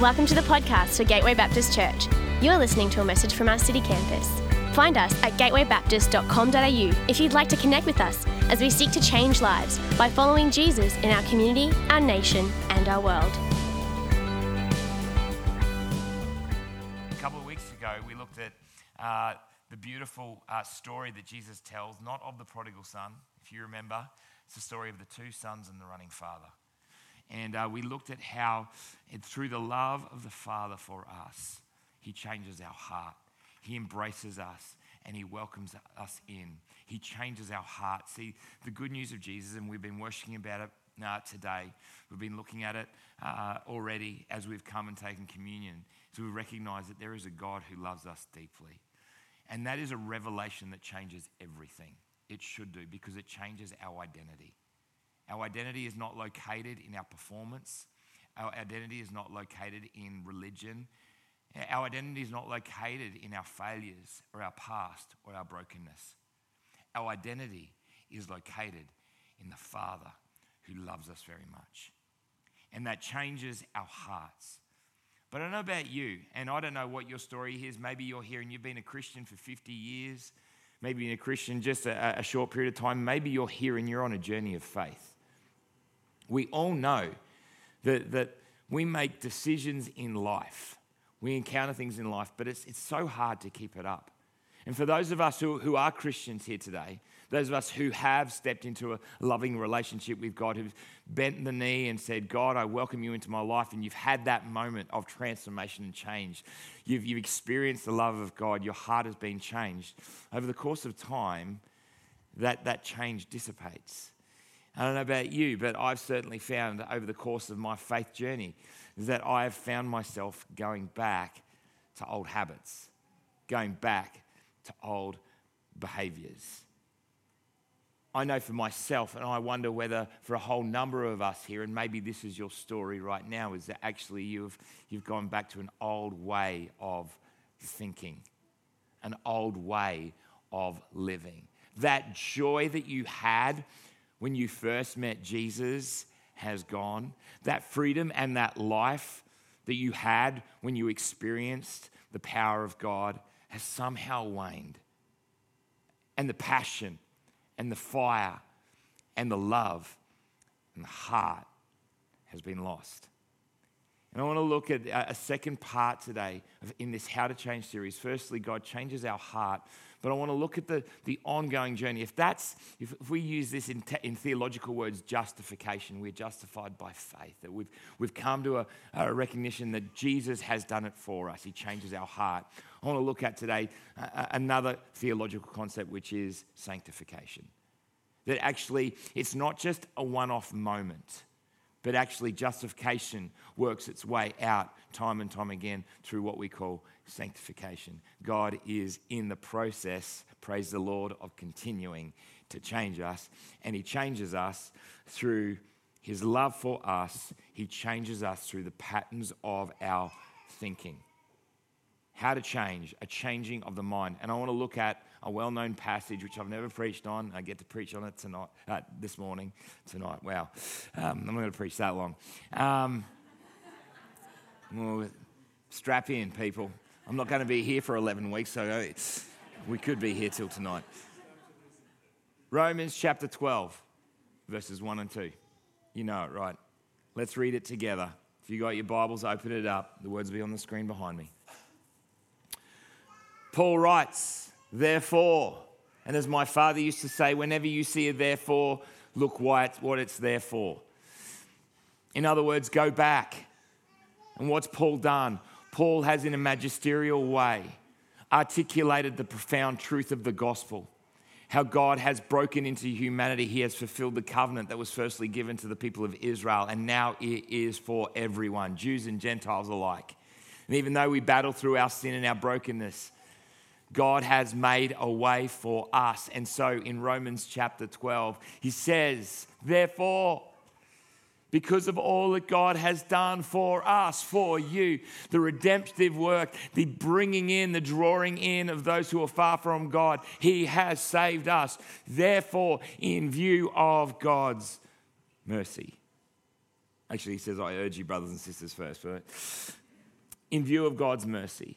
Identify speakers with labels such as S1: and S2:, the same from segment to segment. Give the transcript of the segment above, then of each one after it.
S1: Welcome to the podcast for Gateway Baptist Church. You're listening to a message from our city campus. Find us at gatewaybaptist.com.au if you'd like to connect with us as we seek to change lives by following Jesus in our community, our nation, and our world.
S2: A couple of weeks ago, we looked at uh, the beautiful uh, story that Jesus tells, not of the prodigal son, if you remember. It's the story of the two sons and the running father. And uh, we looked at how, through the love of the Father for us, He changes our heart. He embraces us and He welcomes us in. He changes our heart. See, the good news of Jesus, and we've been worshiping about it uh, today, we've been looking at it uh, already as we've come and taken communion. So we recognize that there is a God who loves us deeply. And that is a revelation that changes everything. It should do because it changes our identity. Our identity is not located in our performance. Our identity is not located in religion. Our identity is not located in our failures or our past or our brokenness. Our identity is located in the Father who loves us very much. And that changes our hearts. But I don't know about you, and I don't know what your story is. Maybe you're here and you've been a Christian for 50 years, maybe you're a Christian just a, a short period of time. Maybe you're here and you're on a journey of faith. We all know that, that we make decisions in life. We encounter things in life, but it's, it's so hard to keep it up. And for those of us who, who are Christians here today, those of us who have stepped into a loving relationship with God, who've bent the knee and said, God, I welcome you into my life, and you've had that moment of transformation and change. You've, you've experienced the love of God, your heart has been changed. Over the course of time, that, that change dissipates. I don't know about you, but I've certainly found over the course of my faith journey that I have found myself going back to old habits, going back to old behaviors. I know for myself, and I wonder whether for a whole number of us here, and maybe this is your story right now, is that actually you've, you've gone back to an old way of thinking, an old way of living. That joy that you had when you first met Jesus has gone. That freedom and that life that you had when you experienced the power of God has somehow waned. And the passion and the fire and the love and the heart has been lost. And I want to look at a second part today in this How to Change series. Firstly, God changes our heart but I want to look at the, the ongoing journey. If that's, if, if we use this in, te- in theological words, justification, we're justified by faith, that we've, we've come to a, a recognition that Jesus has done it for us. He changes our heart. I want to look at today uh, another theological concept, which is sanctification. That actually, it's not just a one off moment but actually justification works its way out time and time again through what we call sanctification. God is in the process, praise the Lord, of continuing to change us. And He changes us through His love for us, He changes us through the patterns of our thinking. How to change, a changing of the mind. And I want to look at a well known passage which I've never preached on. I get to preach on it tonight, uh, this morning, tonight. Wow. Um, I'm not going to preach that long. Um, well, strap in, people. I'm not going to be here for 11 weeks, so we could be here till tonight. Romans chapter 12, verses 1 and 2. You know it, right? Let's read it together. If you got your Bibles, open it up. The words will be on the screen behind me. Paul writes, Therefore, and as my father used to say, whenever you see a therefore, look why it's what it's there for. In other words, go back. And what's Paul done? Paul has, in a magisterial way, articulated the profound truth of the gospel. How God has broken into humanity. He has fulfilled the covenant that was firstly given to the people of Israel, and now it is for everyone, Jews and Gentiles alike. And even though we battle through our sin and our brokenness, God has made a way for us. And so in Romans chapter 12, he says, Therefore, because of all that God has done for us, for you. The redemptive work, the bringing in, the drawing in of those who are far from God. He has saved us. Therefore, in view of God's mercy. Actually, he says, I urge you, brothers and sisters, first, but in view of God's mercy,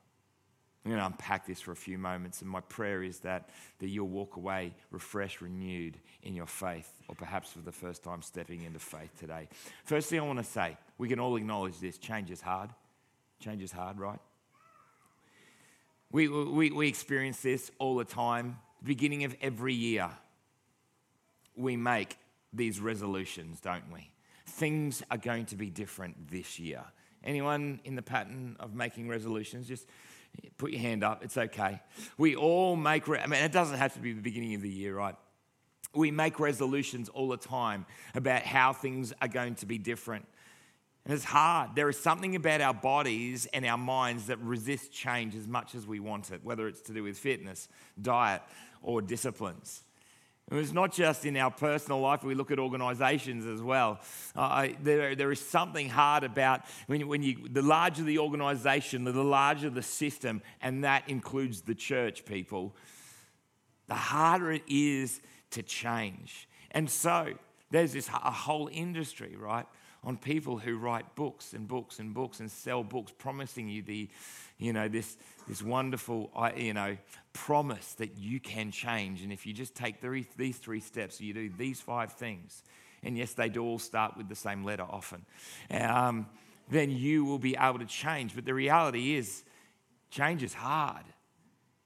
S2: I'm going to unpack this for a few moments, and my prayer is that, that you'll walk away refreshed, renewed in your faith, or perhaps for the first time stepping into faith today. Firstly, I want to say we can all acknowledge this change is hard. Change is hard, right? We, we, we experience this all the time. Beginning of every year, we make these resolutions, don't we? Things are going to be different this year. Anyone in the pattern of making resolutions? Just put your hand up. It's okay. We all make, re- I mean, it doesn't have to be the beginning of the year, right? We make resolutions all the time about how things are going to be different. And it's hard. There is something about our bodies and our minds that resist change as much as we want it, whether it's to do with fitness, diet, or disciplines. And it's not just in our personal life, we look at organizations as well. Uh, there, there is something hard about when, when you, the larger the organization, the larger the system, and that includes the church people, the harder it is to change. And so there's this a whole industry, right, on people who write books and books and books and sell books, promising you the, you know, this, this wonderful, you know, promise that you can change. And if you just take these three steps, you do these five things, and yes, they do all start with the same letter often, um, then you will be able to change. But the reality is, change is hard.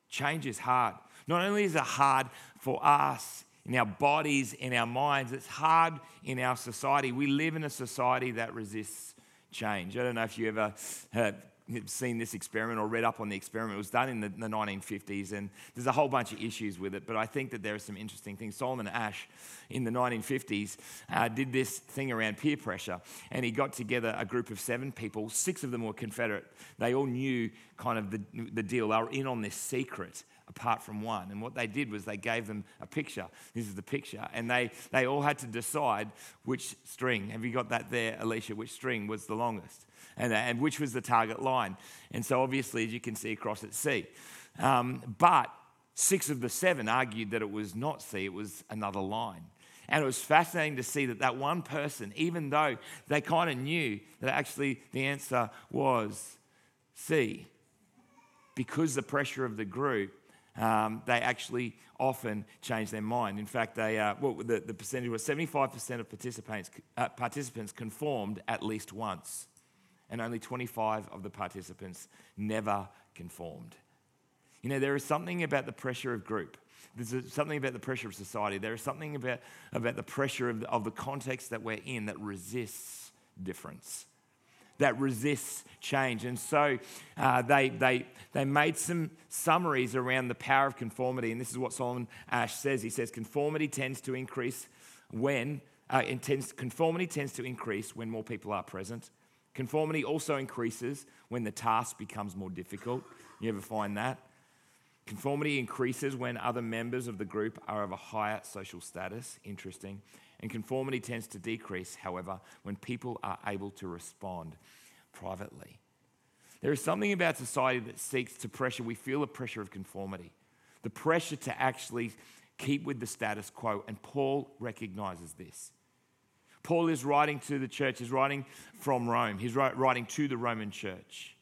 S2: Change is hard. Not only is it hard for us in our bodies, in our minds, it's hard in our society. We live in a society that resists change. I don't know if you ever seen this experiment or read up on the experiment. It was done in the, the, 1950s, and there's a whole bunch of issues with it, but I think that there are some interesting things. Solomon Asch in the 1950s uh, did this thing around peer pressure, and he got together a group of seven people. Six of them were Confederate. They all knew kind of the, the deal, they were in on this secret apart from one. And what they did was they gave them a picture. This is the picture. And they, they all had to decide which string, have you got that there, Alicia, which string was the longest? And, and which was the target line. And so, obviously, as you can see across at C. Um, but six of the seven argued that it was not C, it was another line. And it was fascinating to see that that one person, even though they kind of knew that actually the answer was C, because the pressure of the group, um, they actually often change their mind. In fact, they, uh, well, the, the percentage was 75% of participants, uh, participants conformed at least once and only 25 of the participants never conformed. You know, there is something about the pressure of group. There's something about the pressure of society. There is something about, about the pressure of the, of the context that we're in that resists difference, that resists change. And so uh, they, they, they made some summaries around the power of conformity. And this is what Solomon Asch says. He says, conformity tends to increase when, uh, conformity tends to increase when more people are present. Conformity also increases when the task becomes more difficult. You ever find that? Conformity increases when other members of the group are of a higher social status. Interesting. And conformity tends to decrease, however, when people are able to respond privately. There is something about society that seeks to pressure, we feel the pressure of conformity, the pressure to actually keep with the status quo. And Paul recognizes this. Paul is writing to the church, he's writing from Rome, he's writing to the Roman church.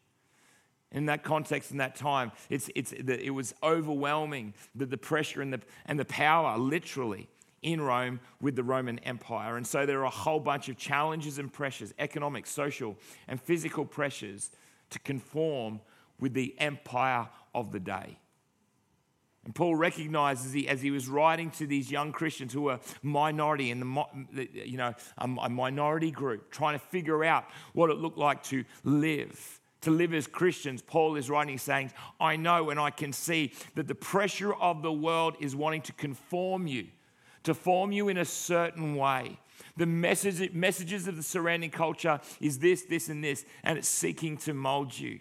S2: In that context, in that time, it's, it's, it was overwhelming the, the pressure and the, and the power, literally, in Rome with the Roman Empire. And so there are a whole bunch of challenges and pressures economic, social, and physical pressures to conform with the empire of the day. And Paul recognizes he, as he was writing to these young Christians who were minority in the you know a, minority group, trying to figure out what it looked like to live to live as Christians, Paul is writing saying, I know and I can see that the pressure of the world is wanting to conform you, to form you in a certain way. The message, messages of the surrounding culture is this, this, and this, and it's seeking to mold you.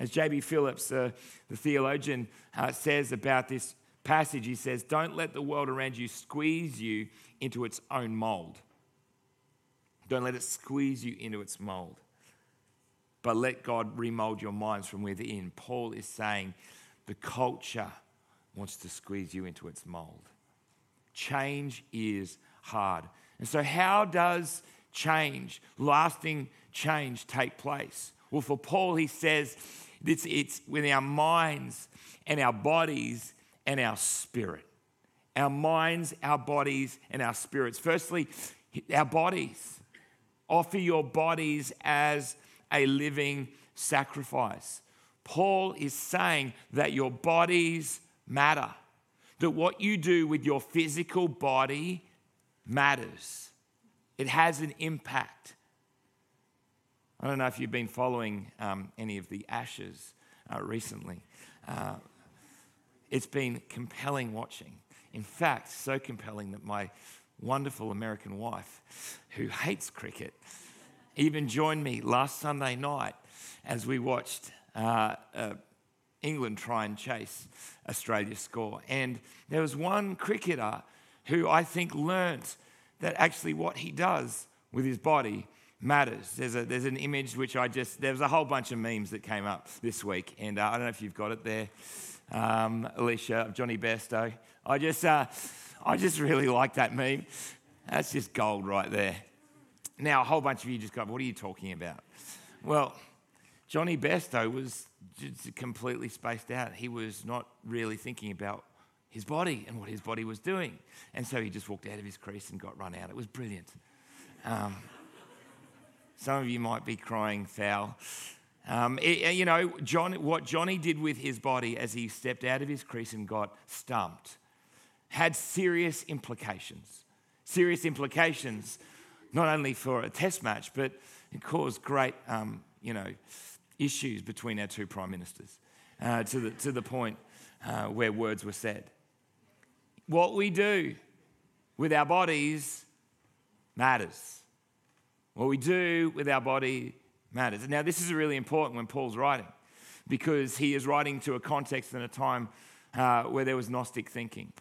S2: As J.B. Phillips, uh, the theologian, uh, says about this passage, he says, Don't let the world around you squeeze you into its own mold. Don't let it squeeze you into its mold. But let God remold your minds from within. Paul is saying the culture wants to squeeze you into its mold. Change is hard. And so, how does change, lasting change, take place? Well, for Paul, he says it's, it's with our minds and our bodies and our spirit. Our minds, our bodies, and our spirits. Firstly, our bodies. Offer your bodies as a living sacrifice. Paul is saying that your bodies matter, that what you do with your physical body matters. It has an impact. I don't know if you've been following um, any of the Ashes uh, recently. Uh, it's been compelling watching. In fact, so compelling that my wonderful American wife, who hates cricket, even joined me last Sunday night as we watched uh, uh, England try and chase Australia's score. And there was one cricketer who I think learnt that actually what he does with his body matters. There's, a, there's an image which I just, there was a whole bunch of memes that came up this week, and uh, I don't know if you've got it there, um, Alicia, Jonny Bairstow. I just, uh, I just really like that meme. That's just gold right there. Now, a whole bunch of you just go, what are you talking about? Well, Jonny Bairstow was completely spaced out. He was not really thinking about his body and what his body was doing. And so he just walked out of his crease and got run out. It was brilliant. Um, some of you might be crying foul. Um, it, you know, John, what Jonny did with his body as he stepped out of his crease and got stumped had serious implications. Serious implications, not only for a test match, but it caused great, um, you know, issues between our two prime ministers uh, to, the, to the point uh, where words were said. What we do with our bodies matters. What we do with our body matters. Now, this is really important when Paul's writing because he is writing to a context and a time uh, where there was Gnostic thinking.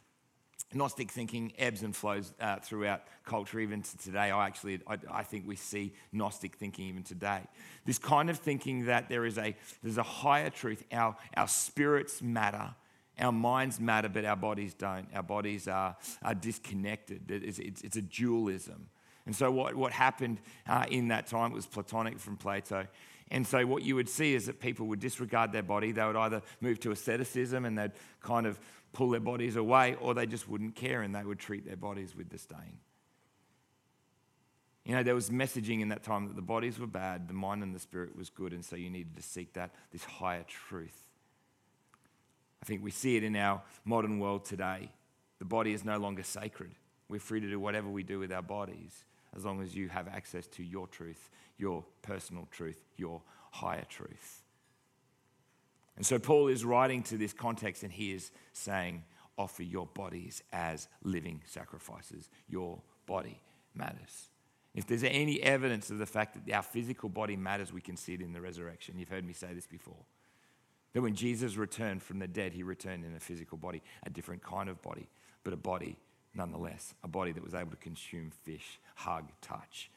S2: Gnostic thinking ebbs and flows uh, throughout culture, even to today. I actually, I, I, think we see Gnostic thinking even today. This kind of thinking that there is a, there's a higher truth. Our, our spirits matter, our minds matter, but our bodies don't. Our bodies are, are disconnected. It's, it's, it's a dualism. And so, what, what happened uh, in that time was Platonic from Plato. And so, what you would see is that people would disregard their body. They would either move to asceticism and they'd kind of pull their bodies away, or they just wouldn't care and they would treat their bodies with disdain. You know, there was messaging in that time that the bodies were bad, the mind and the spirit was good, and so you needed to seek that, this higher truth. I think we see it in our modern world today. The body is no longer sacred. We're free to do whatever we do with our bodies as long as you have access to your truth, your personal truth, your higher truth. And so Paul is writing to this context and he is saying, offer your bodies as living sacrifices. Your body matters. If there's any evidence of the fact that our physical body matters, we can see it in the resurrection. You've heard me say this before. That when Jesus returned from the dead, he returned in a physical body, a different kind of body, but a body nonetheless, a body that was able to consume fish, hug, touch.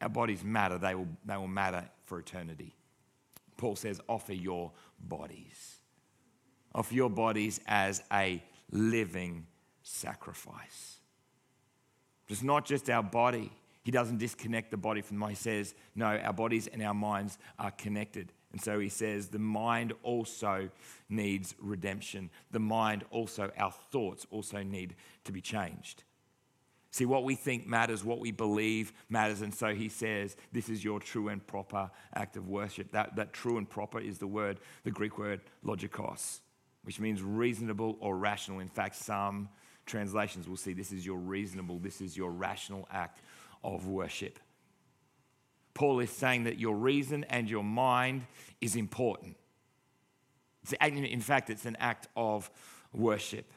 S2: Our bodies matter, they will, they will matter for eternity. Paul says, offer your bodies. Offer your bodies as a living sacrifice. It's not just our body. He doesn't disconnect the body from the mind. He says, no, our bodies and our minds are connected. And so he says, the mind also needs redemption. The mind also, our thoughts also need to be changed. See, what we think matters, what we believe matters. And so he says, This is your true and proper act of worship. That, that true and proper is the word, the Greek word logikos, which means reasonable or rational. In fact, some translations will see this is your reasonable, this is your rational act of worship. Paul is saying that your reason and your mind is important. In fact, it's an act of worship.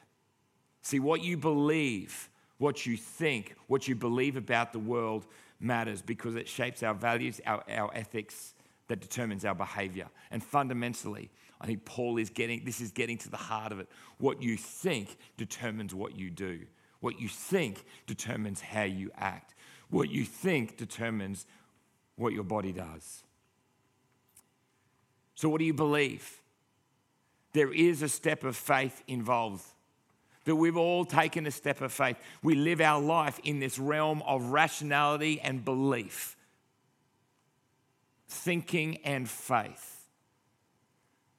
S2: See, what you believe, what you think, what you believe about the world matters because it shapes our values, our, our ethics, that determines our behavior. And fundamentally, I think Paul is getting, this is getting to the heart of it. What you think determines what you do. What you think determines how you act what you think determines what your body does. So, what do you believe? There is a step of faith involved. That we've all taken a step of faith. We live our life in this realm of rationality and belief, thinking and faith.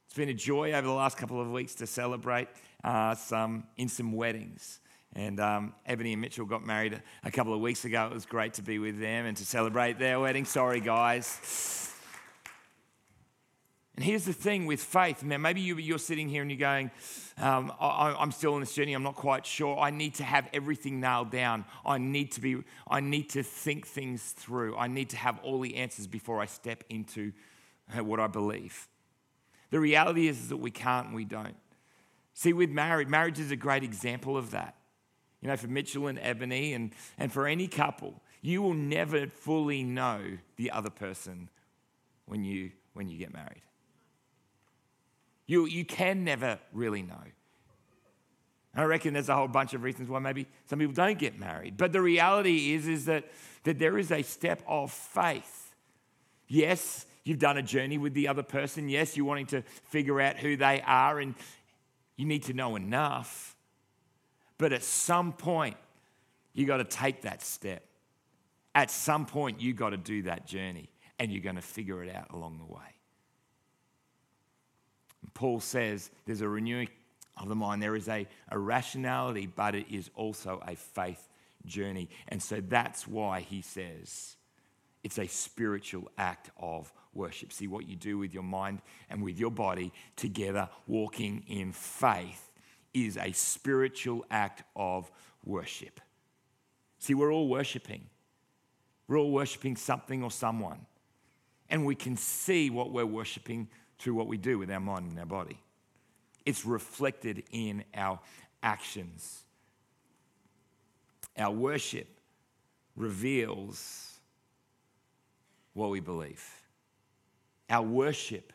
S2: It's been a joy over the last couple of weeks to celebrate uh, some in some weddings. And um, Ebony and Mitchell got married a couple of weeks ago. It was great to be with them and to celebrate their wedding. Sorry, guys. And here's the thing with faith. Now, maybe you, are sitting here and you're going, um, I, I'm still on this journey. I'm not quite sure. I need to have everything nailed down. I need to be. I need to think things through. I need to have all the answers before I step into uh, what I believe. The reality is, is that we can't and we don't. See, with marriage, marriage is a great example of that. You know, for Mitchell and Ebony, and, and for any couple, you will never fully know the other person when you, when you get married. You, you can never really know. I reckon there's a whole bunch of reasons why maybe some people don't get married. But the reality is, is that, that there is a step of faith. Yes, you've done a journey with the other person. Yes, you're wanting to figure out who they are, and you need to know enough. But at some point, you got to take that step. At some point, you got to do that journey, and you're going to figure it out along the way. Paul says there's a renewing of the mind, there is a, a rationality, but it is also a faith journey. And so that's why he says it's a spiritual act of worship. See what you do with your mind and with your body together, walking in faith is a spiritual act of worship. See, we're all worshiping. We're all worshiping something or someone. And we can see what we're worshiping through what we do with our mind and our body. It's reflected in our actions. Our worship reveals what we believe. Our worship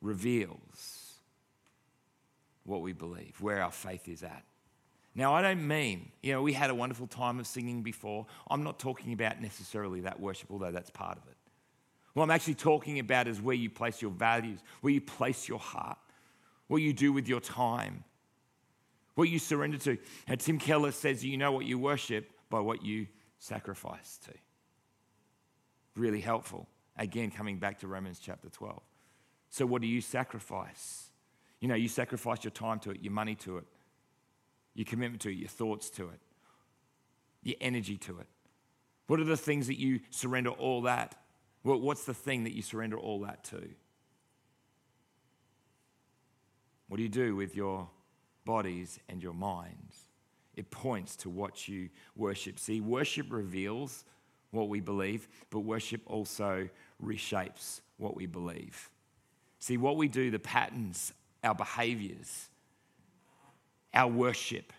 S2: reveals what we believe, where our faith is at. Now, I don't mean, you know, we had a wonderful time of singing before. I'm not talking about necessarily that worship, although that's part of it. What I'm actually talking about is where you place your values, where you place your heart, what you do with your time, what you surrender to. And Tim Keller says you know what you worship by what you sacrifice to. Really helpful. Again, coming back to Romans chapter 12. So, what do you sacrifice? You know, you sacrifice your time to it, your money to it, your commitment to it, your thoughts to it, your energy to it. What are the things that you surrender all that? What's the thing that you surrender all that to? What do you do with your bodies and your minds? It points to what you worship. See, worship reveals what we believe, but worship also reshapes what we believe. See, what we do, the patterns our behaviors, our worship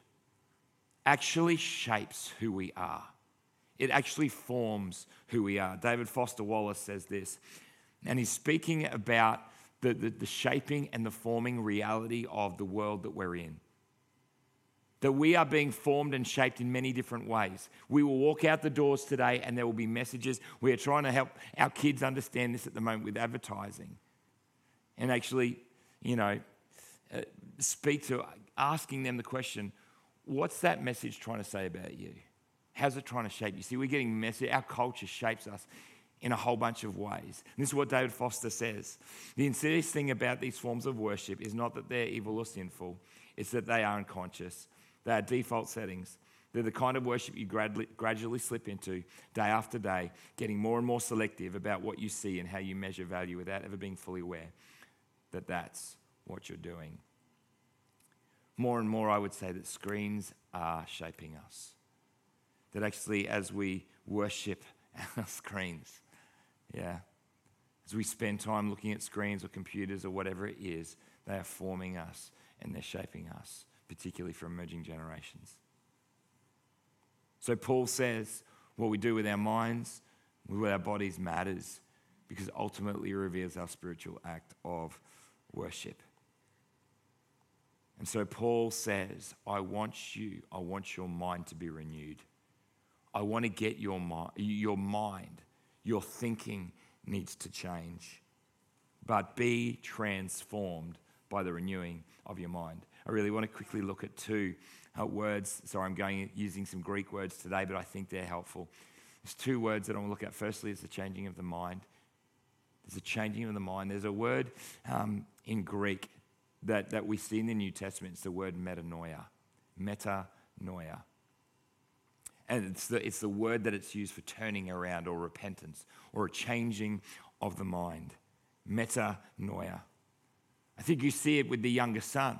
S2: actually shapes who we are. It actually forms who we are. David Foster Wallace says this, and he's speaking about the, the, the, shaping and the forming reality of the world that we're in. That we are being formed and shaped in many different ways. We will walk out the doors today and there will be messages. We are trying to help our kids understand this at the moment with advertising. And actually, you know, speak to asking them the question, what's that message trying to say about you? How's it trying to shape you? See, we're getting messy. Our culture shapes us in a whole bunch of ways. And this is what David Foster says. The insidious thing about these forms of worship is not that they're evil or sinful, it's that they are unconscious. They are default settings. They're the kind of worship you gradually, gradually slip into day after day, getting more and more selective about what you see and how you measure value without ever being fully aware that that's what you're doing. More and more, I would say that screens are shaping us. That actually, as we worship our screens, yeah, as we spend time looking at screens or computers or whatever it is, they are forming us and they're shaping us, particularly for emerging generations. So, Paul says what we do with our minds, with our bodies matters because ultimately it reveals our spiritual act of worship. And so Paul says, I want you, I want your mind to be renewed. I want to get your, mind, your mind, your thinking needs to change. But be transformed by the renewing of your mind. I really want to quickly look at two uh, words. Sorry, I'm going using some Greek words today, but I think they're helpful. There's two words that I want to look at. Firstly, is the changing of the mind. There's a changing of the mind. There's a word um, in Greek that, that we see in the New Testament. It's the word metanoia. Metanoia. And it's the, it's the word that it's used for turning around or repentance or a changing of the mind. Metanoia. I think you see it with the younger son.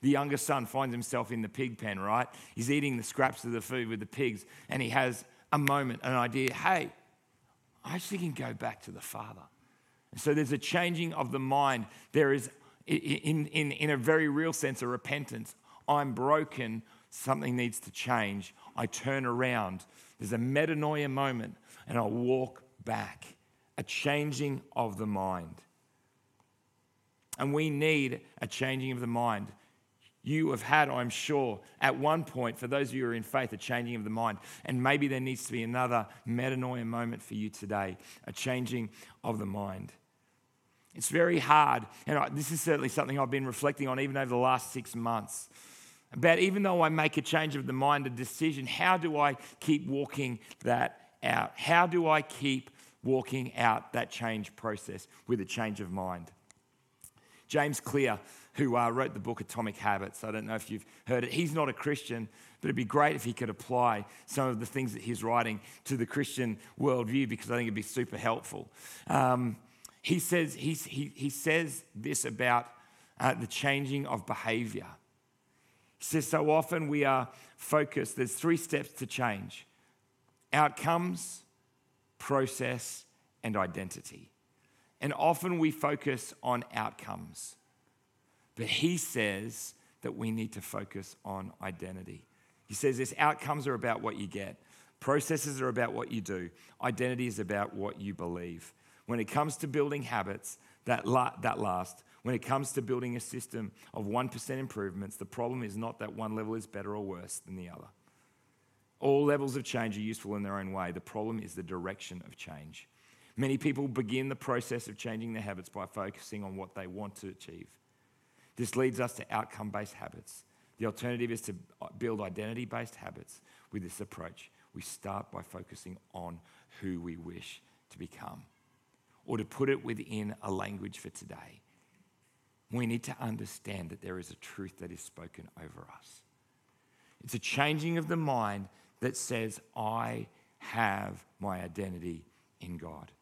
S2: The younger son finds himself in the pig pen, right? He's eating the scraps of the food with the pigs, and he has a moment, an idea hey, I actually can go back to the father. And so there's a changing of the mind. There is, in, in, in a very real sense, of repentance. I'm broken, something needs to change. I turn around. There's a metanoia moment, and I walk back. A changing of the mind. And we need a changing of the mind. You have had, I'm sure, at one point, for those of you who are in faith, a changing of the mind. And maybe there needs to be another metanoia moment for you today, a changing of the mind. It's very hard, and I, this is certainly something I've been reflecting on even over the last six months. About even though I make a change of the mind, a decision, how do I keep walking that out? How do I keep walking out that change process with a change of mind? James Clear, who uh, wrote the book Atomic Habits, I don't know if you've heard it, he's not a Christian, but it'd be great if he could apply some of the things that he's writing to the Christian worldview because I think it'd be super helpful. Um, he, says, he, he, he says this about uh, the changing of behavior. He says, So often we are focused, there's three steps to change outcomes, process, and identity. And often we focus on outcomes. But he says that we need to focus on identity. He says this outcomes are about what you get, processes are about what you do, identity is about what you believe. When it comes to building habits that, la- that last, when it comes to building a system of 1% improvements, the problem is not that one level is better or worse than the other. All levels of change are useful in their own way. The problem is the direction of change. Many people begin the process of changing their habits by focusing on what they want to achieve. This leads us to outcome based habits. The alternative is to uh, build identity based habits with this approach. We start by focusing on who we wish to become. Or to put it within a language for today, we need to understand that there is a truth that is spoken over us. It's a changing of the mind that says, I have my identity in God.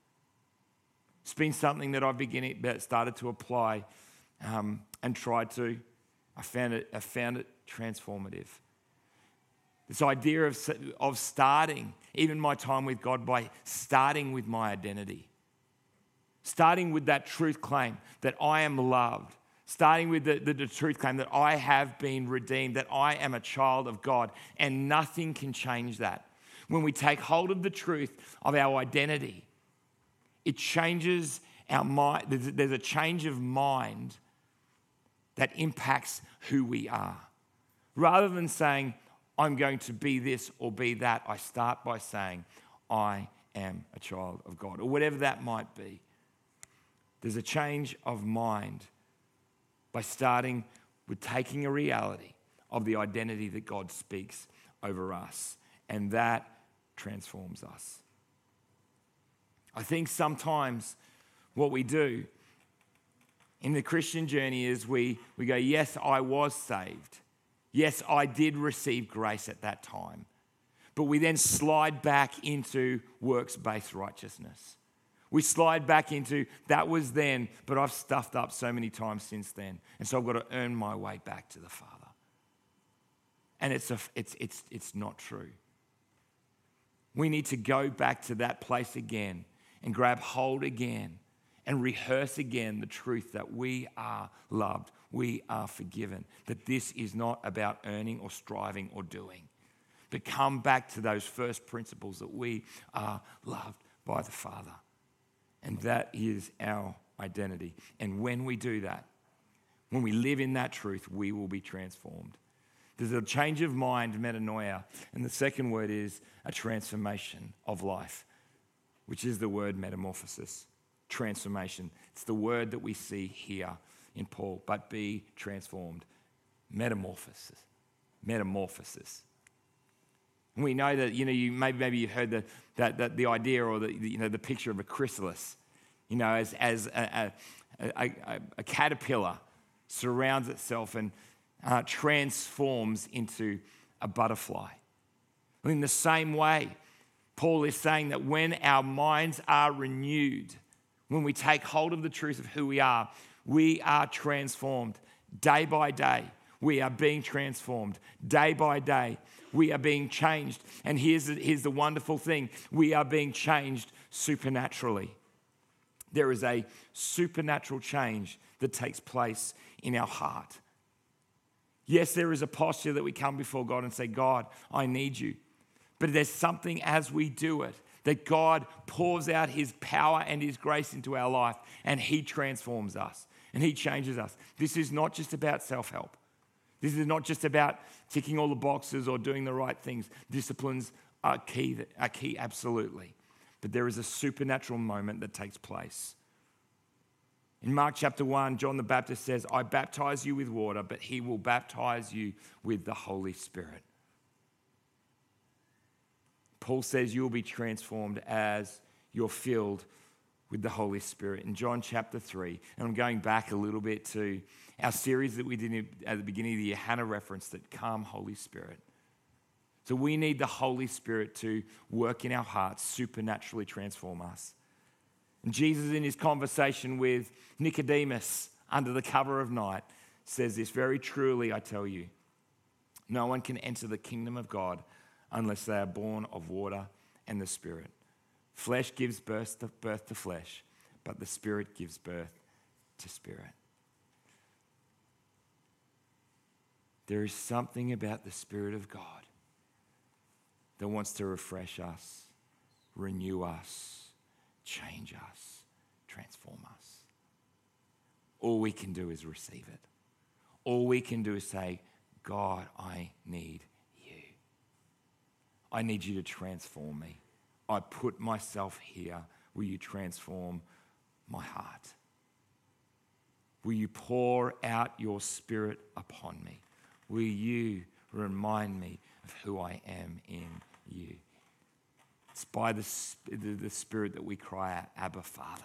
S2: It's been something that I've beginning, started to apply um, and tried to. I found it, I found it transformative. This idea of, of starting, even my time with God, by starting with my identity. Starting with that truth claim that I am loved. Starting with the, the, the, truth claim that I have been redeemed, that I am a child of God, and nothing can change that. When we take hold of the truth of our identity, it changes our mind. There's, there's a change of mind that impacts who we are. Rather than saying, I'm going to be this or be that, I start by saying, I am a child of God, or whatever that might be. There's a change of mind by starting with taking a reality of the identity that God speaks over us, and that transforms us. I think sometimes what we do in the Christian journey is we, we go, Yes, I was saved. Yes, I did receive grace at that time. But we then slide back into works based righteousness. We slide back into that was then, but I've stuffed up so many times since then. And so I've got to earn my way back to the Father. And it's, a, it's, it's, it's not true. We need to go back to that place again and grab hold again and rehearse again the truth that we are loved, we are forgiven, that this is not about earning or striving or doing. But come back to those first principles that we are loved by the Father. And that is our identity. And when we do that, when we live in that truth, we will be transformed. There's a change of mind, metanoia. And the second word is a transformation of life, which is the word metamorphosis. Transformation. It's the word that we see here in Paul, but be transformed. Metamorphosis. Metamorphosis. We know that, you know, you, maybe, maybe you heard the, that, that the idea or the, you know, the picture of a chrysalis, you know, as, as a, a, a, a caterpillar surrounds itself and uh, transforms into a butterfly. In the same way, Paul is saying that when our minds are renewed, when we take hold of the truth of who we are, we are transformed day by day. We are being transformed day by day. We are being changed. And here's the, here's the wonderful thing we are being changed supernaturally. There is a supernatural change that takes place in our heart. Yes, there is a posture that we come before God and say, God, I need you. But there's something as we do it that God pours out his power and his grace into our life and he transforms us and he changes us. This is not just about self help. This is not just about ticking all the boxes or doing the right things. Disciplines are key, are key absolutely. But there is a supernatural moment that takes place. In Mark chapter 1, John the Baptist says, I baptize you with water, but he will baptize you with the Holy Spirit. Paul says you will be transformed as you're filled with the Holy Spirit. In John chapter 3, and I'm going back a little bit to our series that we did at the beginning of the year, Hannah referenced that Calm Holy Spirit. So we need the Holy Spirit to work in our hearts, supernaturally transform us. And Jesus, in his conversation with Nicodemus under the cover of night, says this very truly, I tell you, no one can enter the kingdom of God unless they are born of water and the Spirit. Flesh gives birth to, birth to flesh, but the Spirit gives birth to spirit. There is something about the Spirit of God that wants to refresh us, renew us, change us, transform us. All we can do is receive it. All we can do is say, God, I need you. I need you to transform me. I put myself here. Will you transform my heart? Will you pour out your spirit upon me? Will you remind me of who I am in you? It's by the, the Spirit that we cry out, Abba, Father.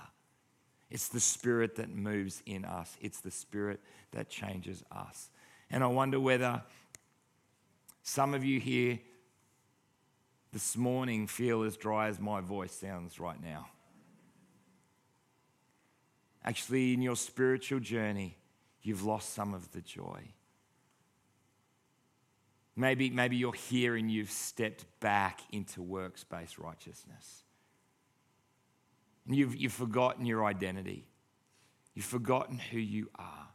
S2: It's the Spirit that moves in us, it's the Spirit that changes us. And I wonder whether some of you here this morning feel as dry as my voice sounds right now. Actually, in your spiritual journey, you've lost some of the joy. Maybe, maybe you're here and you've stepped back into works based righteousness. And you've, you've forgotten your identity, you've forgotten who you are.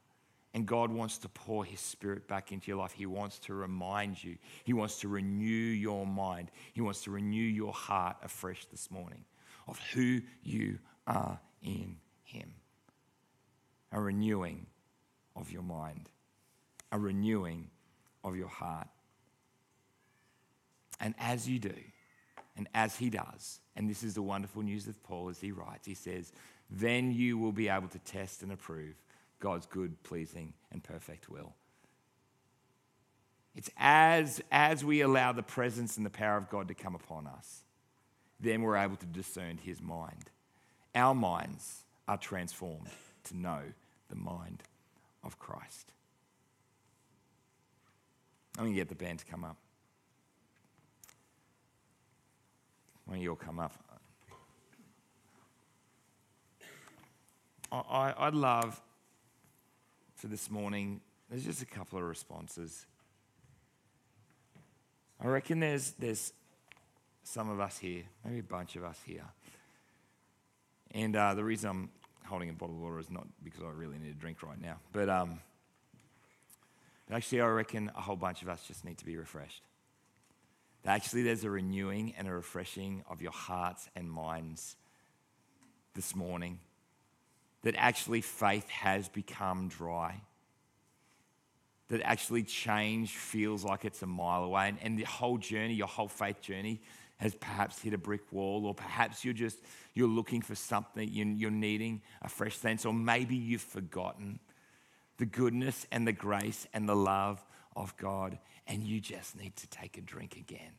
S2: And God wants to pour His Spirit back into your life. He wants to remind you. He wants to renew your mind. He wants to renew your heart afresh this morning of who you are in Him. A renewing of your mind, a renewing of your heart. And as you do, and as He does, and this is the wonderful news of Paul as he writes, he says, then you will be able to test and approve God's good, pleasing, and perfect will. It's as, as we allow the presence and the power of God to come upon us, then we're able to discern his mind. Our minds are transformed to know the mind of Christ. I'm going to get the band to come up. When you'll come up. I, I'd love for this morning, there's just a couple of responses. I reckon there's, there's some of us here, maybe a bunch of us here. And uh, the reason I'm holding a bottle of water is not because I really need a drink right now, but um, actually, I reckon a whole bunch of us just need to be refreshed. Actually, there's a renewing and a refreshing of your hearts and minds this morning that actually faith has become dry. that actually change feels like it's a mile away. And, and the whole journey, your whole faith journey, has perhaps hit a brick wall, or perhaps you're just you're looking for something, you're needing a fresh sense, or maybe you've forgotten the goodness and the grace and the love of God, and you just need to take a drink again.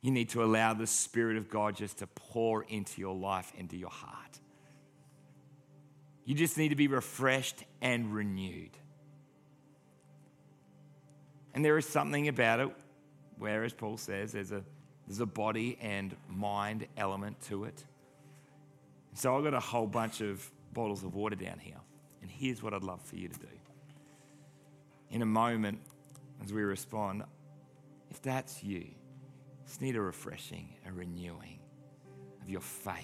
S2: You need to allow the Spirit of God just to pour into your life, into your heart. You just need to be refreshed and renewed. And there is something about it where, as Paul says, there's a, there's a body and mind element to it. So I've got a whole bunch of bottles of water down here. And here's what I'd love for you to do. In a moment, as we respond, if that's you, just need a refreshing, a renewing of your faith.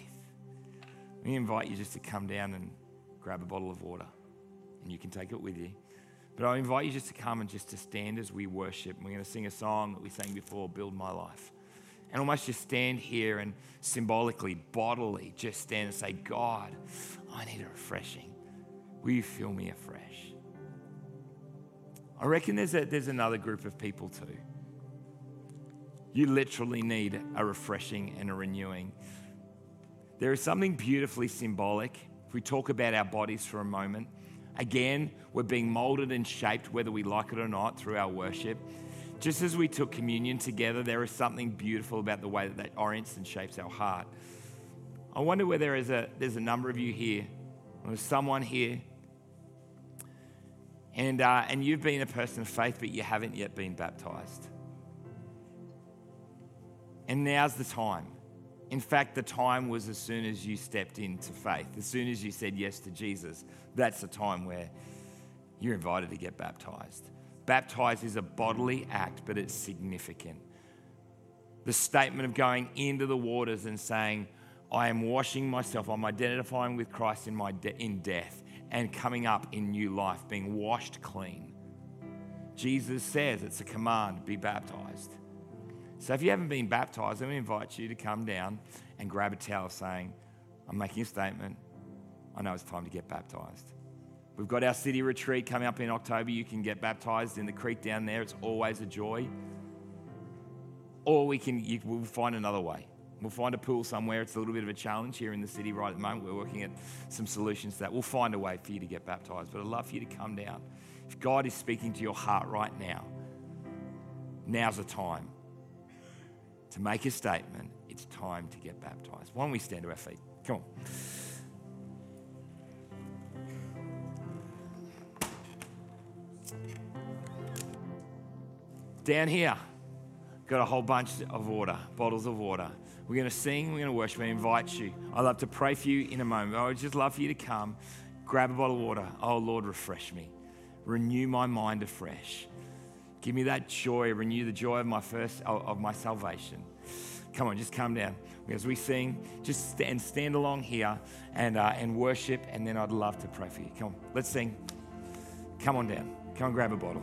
S2: We invite you just to come down and grab a bottle of water, and you can take it with you. But I invite you just to come and just to stand as we worship. We're going to sing a song that we sang before, Build My Life. And almost just stand here and symbolically, bodily, just stand and say, God, I need a refreshing. Will you fill me afresh? I reckon there's, a, there's another group of people too. You literally need a refreshing and a renewing. There is something beautifully symbolic. If we talk about our bodies for a moment, Again, we're being molded and shaped, whether we like it or not, through our worship. Just as we took communion together, there is something beautiful about the way that that orients and shapes our heart. I wonder whether there is a, there's a number of you here, or there's someone here, and, uh, and you've been a person of faith, but you haven't yet been baptized. And now's the time. In fact, the time was as soon as you stepped into faith, as soon as you said yes to Jesus. That's the time where you're invited to get baptized. Baptized is a bodily act, but it's significant. The statement of going into the waters and saying, I am washing myself, I'm identifying with Christ in, my de- in death and coming up in new life, being washed clean. Jesus says it's a command be baptized. So if you haven't been baptized, let me invite you to come down and grab a towel saying, I'm making a statement. I know it's time to get baptized. We've got our city retreat coming up in October. You can get baptized in the creek down there. It's always a joy. Or we can, you, we'll find another way. We'll find a pool somewhere. It's a little bit of a challenge here in the city right at the moment. We're working at some solutions to that. We'll find a way for you to get baptized. But I'd love for you to come down. If God is speaking to your heart right now, now's the time to make a statement, it's time to get baptized. Why don't we stand to our feet? Come on. Down here, got a whole bunch of water, bottles of water. We're going to sing, we're going to worship, I invite you. I'd love to pray for you in a moment. I would just love for you to come, grab a bottle of water. Oh, Lord, refresh me. Renew my mind afresh. Give me that joy, renew the joy of my first of my salvation. Come on, just come down. As we sing, just stand, stand along here and, uh, and worship, and then I'd love to pray for you. Come on, let's sing. Come on down. Come and grab a bottle.